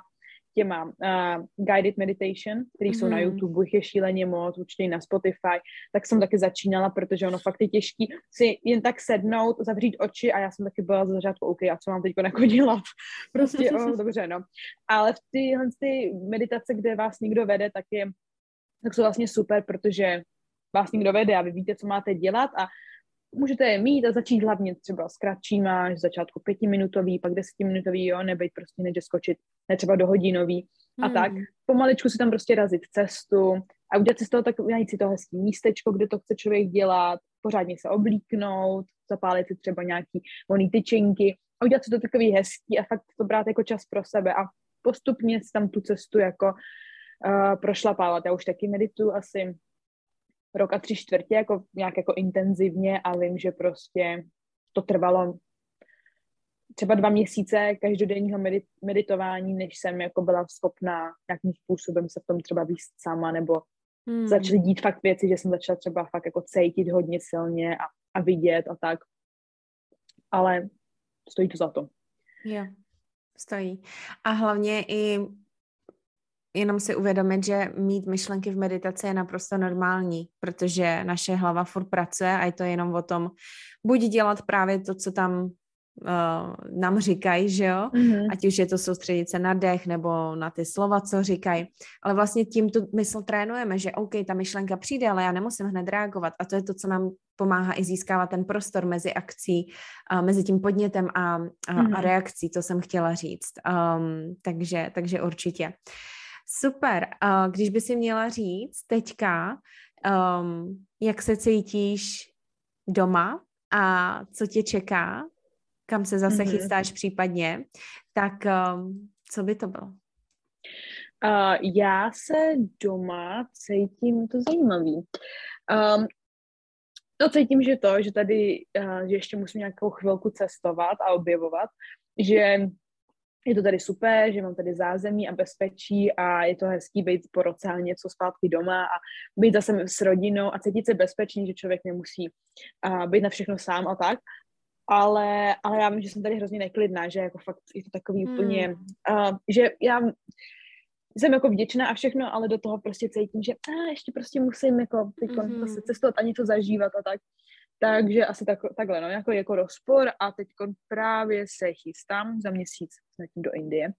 těma uh, guided meditation, které mm. jsou na mhm. YouTube, jich je šíleně moc, určitě i na Spotify, tak jsem taky začínala, protože ono fakt je těžký si jen tak sednout, zavřít oči a já jsem taky byla za začátku, OK, a co mám teď jako dělat? Prostě, oh, dobře, no. Ale v tyhle ty meditace, kde vás někdo vede, tak je tak jsou vlastně super, protože vás někdo vede a vy víte, co máte dělat a můžete je mít a začít hlavně třeba s kratšíma, z začátku pětiminutový, pak desetiminutový, jo, nebejt prostě než skočit, ne třeba do hodinový a hmm. tak. Pomaličku si tam prostě razit cestu a udělat si z toho tak, najít si to hezký místečko, kde to chce člověk dělat, pořádně se oblíknout, zapálit si třeba nějaký voný tyčinky a udělat si to takový hezký a fakt to brát jako čas pro sebe a postupně si tam tu cestu jako uh, prošlapávat. Já už taky meditu asi rok a tři čtvrtě, jako nějak jako intenzivně a vím, že prostě to trvalo třeba dva měsíce každodenního medit- meditování, než jsem jako byla schopná nějakým způsobem se v tom třeba výst sama, nebo hmm. začaly dít fakt věci, že jsem začala třeba fakt jako cítit hodně silně a, a vidět a tak. Ale stojí to za to. Jo, stojí. A hlavně i jenom si uvědomit, že mít myšlenky v meditaci je naprosto normální, protože naše hlava furt pracuje a je to jenom o tom buď dělat právě to, co tam uh, nám říkají, že jo, mm-hmm. ať už je to soustředit se na dech nebo na ty slova, co říkají, ale vlastně tím tu mysl trénujeme, že OK, ta myšlenka přijde, ale já nemusím hned reagovat a to je to, co nám pomáhá i získávat ten prostor mezi akcí, uh, mezi tím podnětem a, a, mm-hmm. a reakcí, to jsem chtěla říct. Um, takže, takže určitě. Super. Uh, když by si měla říct teďka, um, jak se cítíš doma a co tě čeká, kam se zase mm-hmm. chystáš případně, tak um, co by to bylo? Uh, já se doma cítím, to zajímavý. Um, no cítím, že to, že tady, uh, že ještě musím nějakou chvilku cestovat a objevovat, že je to tady super, že mám tady zázemí a bezpečí a je to hezký být po roce a něco zpátky doma a být zase s rodinou a cítit se bezpečně, že člověk nemusí uh, být na všechno sám a tak. Ale, ale já vím, že jsem tady hrozně neklidná, že jako fakt je to takový hmm. úplně, uh, že já jsem jako vděčná a všechno, ale do toho prostě cítím, že a, ještě prostě musím jako teď mm-hmm. cestovat a něco zažívat a tak. Takže asi tak, takhle, no, jako, jako rozpor a teď právě se chystám za měsíc zatím do Indie,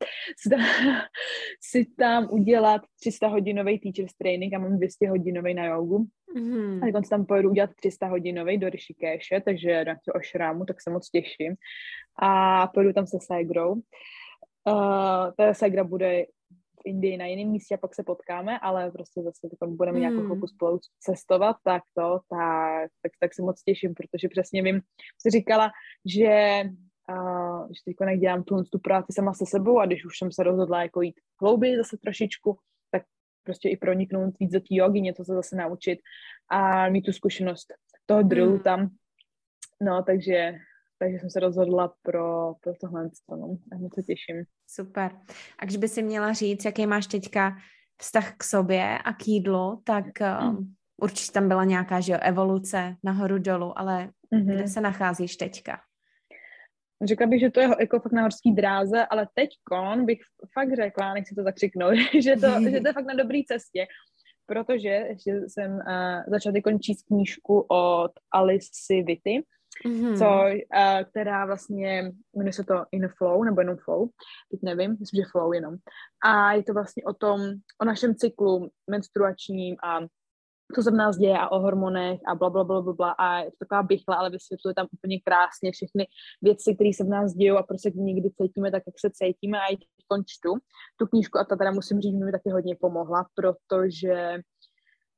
si tam udělat 300 hodinový teachers training a mám 200 hodinový na jogu. Mm-hmm. A teď tam pojedu udělat 300 hodinový do Rishikeshe, takže na to ošrámu, tak se moc těším. A pojedu tam se Segrou. Uh, ta Segra bude Indii na jiném místě a pak se potkáme, ale prostě zase tam budeme nějakou hmm. chvilku spolu cestovat, tak to, tak, tak, tak se moc těším, protože přesně vím, jsi říkala, že uh, že teď dělám tu, tu práci sama se sebou a když už jsem se rozhodla jako jít hlouběji zase trošičku, tak prostě i proniknout víc do té jogy, něco se zase naučit a mít tu zkušenost toho drillu hmm. tam. No, takže takže jsem se rozhodla pro, pro tohle. No. A moc se těším. Super. A když by si měla říct, jaký máš teďka vztah k sobě a k jídlu, tak mm. určitě tam byla nějaká že jo, evoluce nahoru dolů, ale mm-hmm. kde se nacházíš teďka? Řekla bych, že to je jako fakt na horský dráze, ale teď bych fakt řekla, nechci to zakřiknout, že to, že to je fakt na dobré cestě, protože ještě jsem uh, začala číst knížku od Alice Vity, mm-hmm. co, uh, která vlastně, jmenuje se to In Flow, nebo jenom Flow, teď nevím, myslím, že Flow jenom. A je to vlastně o tom, o našem cyklu menstruačním a co se v nás děje a o hormonech a bla, bla, bla, bla, bla. a je to taková bychla, ale vysvětluje tam úplně krásně všechny věci, které se v nás dějí a prostě někdy cítíme tak, jak se cítíme a i končtu tu knížku a ta teda musím říct, mi taky hodně pomohla, protože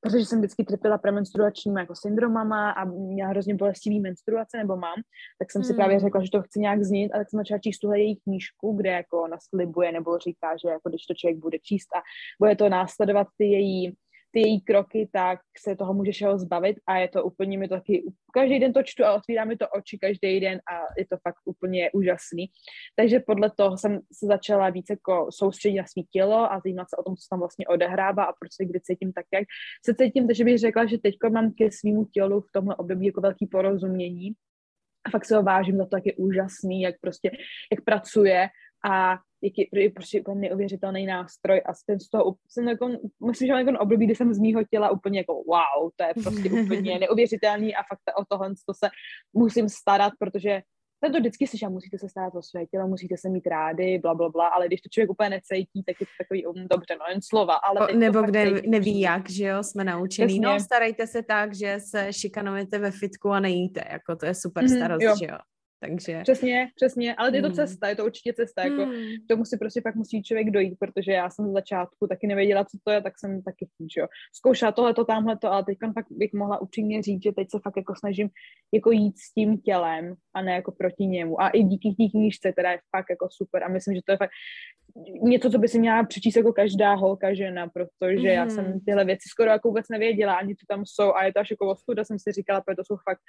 protože jsem vždycky trpěla premenstruačními jako syndromama a měla hrozně bolestivý menstruace, nebo mám, tak jsem si mm. právě řekla, že to chci nějak změnit, ale tak jsem začala číst tuhle její knížku, kde jako naslibuje nebo říká, že jako když to člověk bude číst a bude to následovat ty její ty její kroky, tak se toho může všeho zbavit a je to úplně mi to taky, každý den to čtu a otvírá mi to oči každý den a je to fakt úplně úžasný. Takže podle toho jsem se začala více jako soustředit na svý tělo a zajímat se o tom, co tam vlastně odehrává a proč se kdy cítím tak, jak se cítím, takže bych řekla, že teď mám ke svýmu tělu v tomhle období jako velký porozumění a fakt se ho vážím za to, jak je úžasný, jak prostě, jak pracuje a jak je, je prostě úplně neuvěřitelný nástroj a jsem z toho, jsem jako, myslím, že mám jako období, kdy jsem z mýho těla úplně jako wow, to je prostě úplně neuvěřitelný a fakt o tohle to se musím starat, protože ten to vždycky slyším, musíte se starat o své tělo, musíte se mít rády, bla, bla, bla, ale když to člověk úplně necítí, tak je to takový, um, dobře, no jen slova, ale... O, nebo kde cítí. neví jak, že jo, jsme naučení, no starejte se tak, že se šikanujete ve fitku a nejíte, jako to je super mm, starost, jo. že jo. Takže... Přesně, přesně, ale je to hmm. cesta, je to určitě cesta, jako hmm. tomu si prostě pak musí člověk dojít, protože já jsem z začátku taky nevěděla, co to je, tak jsem taky, že jo, zkoušela tohleto, tamhleto, ale teď pak bych mohla upřímně říct, že teď se fakt jako snažím jako jít s tím tělem a ne jako proti němu a i díky té knížce, která je fakt jako super a myslím, že to je fakt něco, co by si měla přečíst jako každá holka žena, protože mm. já jsem hmm. tyhle věci skoro jako vůbec nevěděla, ani co tam jsou a je to až jako ostuda, jsem si říkala, protože to jsou fakt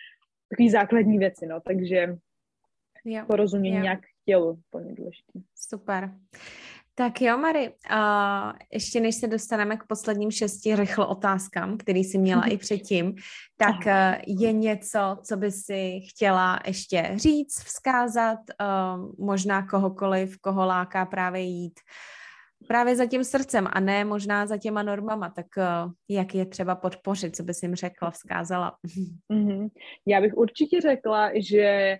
takové základní věci, no, takže jo. porozumění jo. nějak tělu, úplně důležité. Super. Tak jo, Mary, uh, ještě než se dostaneme k posledním šesti rychle otázkám, který jsi měla i předtím, tak uh, je něco, co by si chtěla ještě říct, vzkázat, uh, možná kohokoliv, koho láká právě jít právě za tím srdcem a ne možná za těma normama, tak uh, jak je třeba podpořit, co bys jim řekla, vzkázala? Mm-hmm. Já bych určitě řekla, že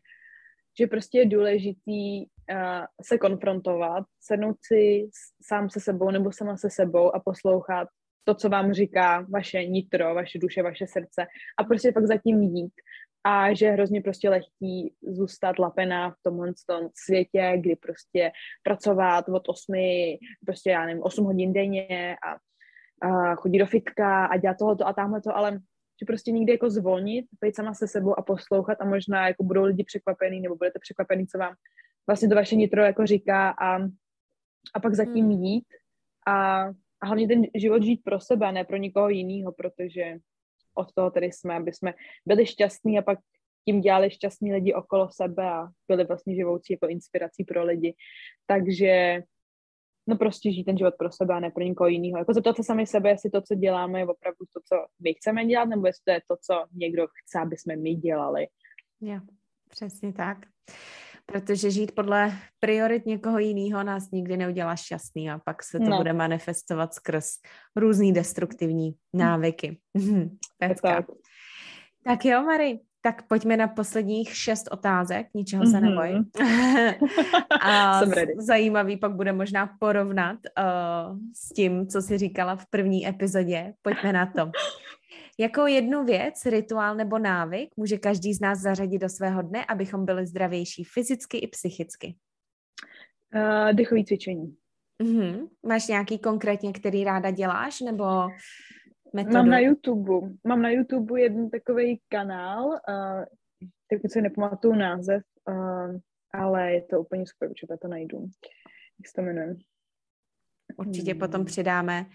že prostě je důležitý uh, se konfrontovat, sednout si sám se sebou nebo sama se sebou a poslouchat to, co vám říká vaše nitro, vaše duše, vaše srdce a prostě pak zatím jít. A že je hrozně prostě lehký zůstat lapená v tomhle tom světě, kdy prostě pracovat od 8, prostě já nevím, 8 hodin denně a, a chodit do fitka a dělat tohoto a tamhle to, ale že prostě někdy jako zvolnit, být sama se sebou a poslouchat a možná jako budou lidi překvapený nebo budete překvapený, co vám vlastně to vaše nitro jako říká a, a pak zatím hmm. jít a, a hlavně ten život žít pro sebe, ne pro nikoho jiného, protože od toho tedy jsme, aby jsme byli šťastní a pak tím dělali šťastní lidi okolo sebe a byli vlastně živoucí jako inspirací pro lidi. Takže no prostě žít ten život pro sebe a ne pro někoho jiného. Jako zeptat se sami sebe, jestli to, co děláme, je opravdu to, co my chceme dělat, nebo jestli to je to, co někdo chce, aby jsme my dělali. Jo, přesně tak. Protože žít podle priorit někoho jiného nás nikdy neudělá šťastný a pak se to no. bude manifestovat skrz různý destruktivní návyky. tak. tak jo, Mary, tak pojďme na posledních šest otázek, ničeho se mm-hmm. neboj. a Jsem ready. zajímavý pak bude možná porovnat uh, s tím, co jsi říkala v první epizodě. Pojďme na to. Jakou jednu věc, rituál nebo návyk může každý z nás zařadit do svého dne, abychom byli zdravější fyzicky i psychicky? Uh, dechový cvičení. Mm-hmm. Máš nějaký konkrétně, který ráda děláš, nebo metodu? Mám na YouTube, mám na YouTube jeden takový kanál, uh, teď se nepamatuju název, uh, ale je to úplně super, určitě to najdu. Jak se to jmenuje? Určitě hmm. potom přidáme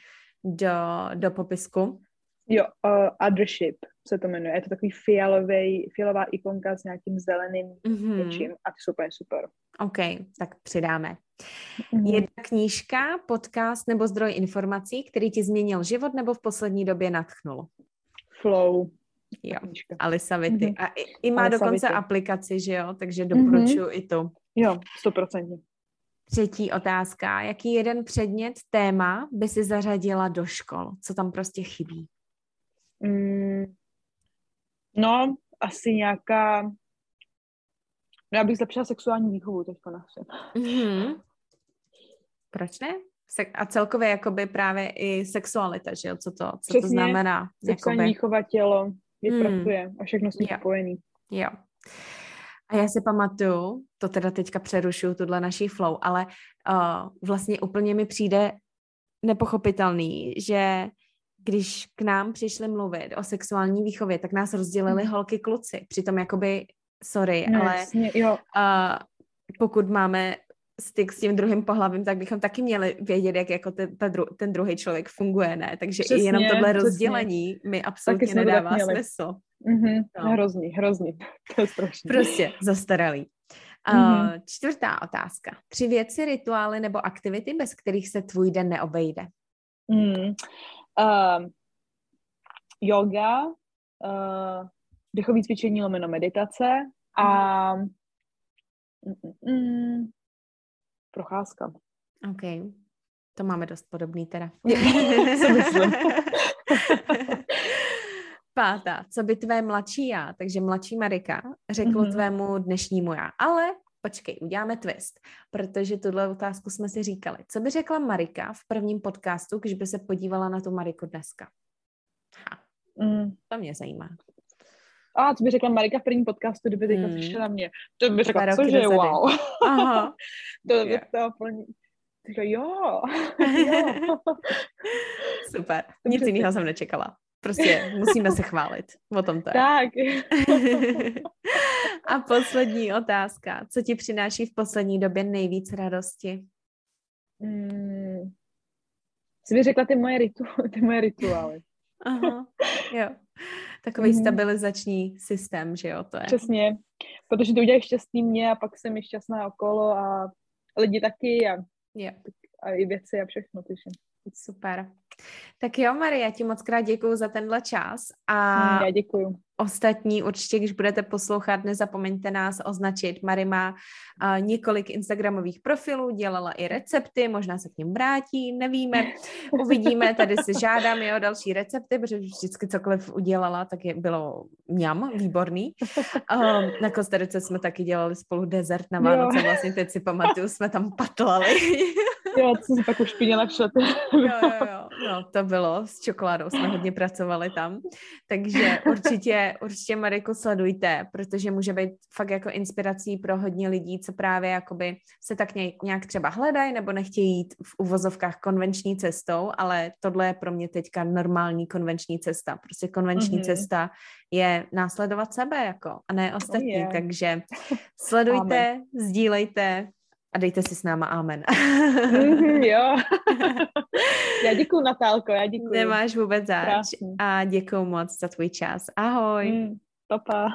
do, do popisku. Jo, uh, Othership se to jmenuje. Je to takový fialový, fialová ikonka s nějakým zeleným mm-hmm. něčím a to jsou úplně super. OK, tak přidáme. Mm-hmm. Jedna knížka, podcast nebo zdroj informací, který ti změnil život nebo v poslední době natchnul? Flow. Jo, knížka. Alisa Vity. Mm-hmm. A i, i má Alisa dokonce Vity. aplikaci, že jo? Takže doporučuji mm-hmm. i tu. Jo, stoprocentně. Třetí otázka. Jaký jeden předmět, téma by si zařadila do škol? Co tam prostě chybí? Mm, no, asi nějaká... No, já bych zlepšila sexuální výchovu teďko na vše. Mm-hmm. Proč ne? A celkově jakoby právě i sexualita, že jo? Co to, co Přesně, to znamená? Sexuální jakoby... výchova, tělo, jak mm. pracuje a všechno s tím jo. spojený. Jo. A já si pamatuju, to teda teďka přerušuju, tuhle naší flow, ale uh, vlastně úplně mi přijde nepochopitelný, že když k nám přišli mluvit o sexuální výchově, tak nás rozdělili mm. holky kluci. Přitom jakoby, sorry, no, ale jasně, jo. Uh, pokud máme styk s tím druhým pohlavím, tak bychom taky měli vědět, jak jako ten, ta dru, ten druhý člověk funguje, ne? Takže přesně, i jenom tohle přesně. rozdělení mi absolutně nedává smysl. Mm-hmm, no. Hrozný, hrozný. To je strašný. Prostě zastaralý. Uh, mm-hmm. Čtvrtá otázka. Tři věci, rituály nebo aktivity, bez kterých se tvůj den neobejde? Mm uh, yoga, uh, dechový cvičení lomeno meditace a mm, mm, mm, procházka. OK. To máme dost podobný teda. Co myslím? Pátá, co by tvé mladší já, takže mladší Marika, řeklo mm-hmm. tvému dnešnímu já. Ale počkej, uděláme twist, protože tuhle otázku jsme si říkali. Co by řekla Marika v prvním podcastu, když by se podívala na tu Mariku dneska? Ha, mm. To mě zajímá. A co by řekla Marika v prvním podcastu, kdyby teďka mm. na mě? To by řekla, cože, wow. Aha. to by to úplně... Říkala, jo. jo. Super. Nic jiného jsem nečekala. Prostě musíme se chválit. O tom to je. Tak. A poslední otázka. Co ti přináší v poslední době nejvíc radosti? Hmm. Jsi mi řekla ty moje, ritu, ty moje rituály. Aha, jo. Takový mm-hmm. stabilizační systém, že jo, to je. Přesně, protože to udělají šťastný mě a pak jsem i šťastná okolo a lidi taky a, a i věci a všechno, takže. Super. Tak jo, Maria, ti moc krát děkuju za tenhle čas. A hmm, Já děkuju. Ostatní určitě, když budete poslouchat, nezapomeňte nás označit. Mari má uh, několik Instagramových profilů, dělala i recepty, možná se k ním vrátí, nevíme. Uvidíme, tady si žádám o další recepty, protože vždycky cokoliv udělala, tak je bylo mňam, výborný. Um, na Kostarice jsme taky dělali spolu dezert na Vánoce, jo. vlastně teď si pamatuju, jsme tam patlali. jo, co si pak už špinila všude. jo, jo, jo, no to bylo, s čokoládou jsme hodně pracovali tam, takže určitě, určitě Mariku sledujte, protože může být fakt jako inspirací pro hodně lidí, co právě jakoby se tak nějak třeba hledají nebo nechtějí jít v uvozovkách konvenční cestou, ale tohle je pro mě teďka normální konvenční cesta. Prostě konvenční mm-hmm. cesta je následovat sebe jako a ne ostatní, oh yeah. takže sledujte, Amen. sdílejte, a dejte si s náma amen. mm, jo. já děkuji, Natálko, já děkuji. Nemáš vůbec zač. A děkuji moc za tvůj čas. Ahoj. Mm, papa.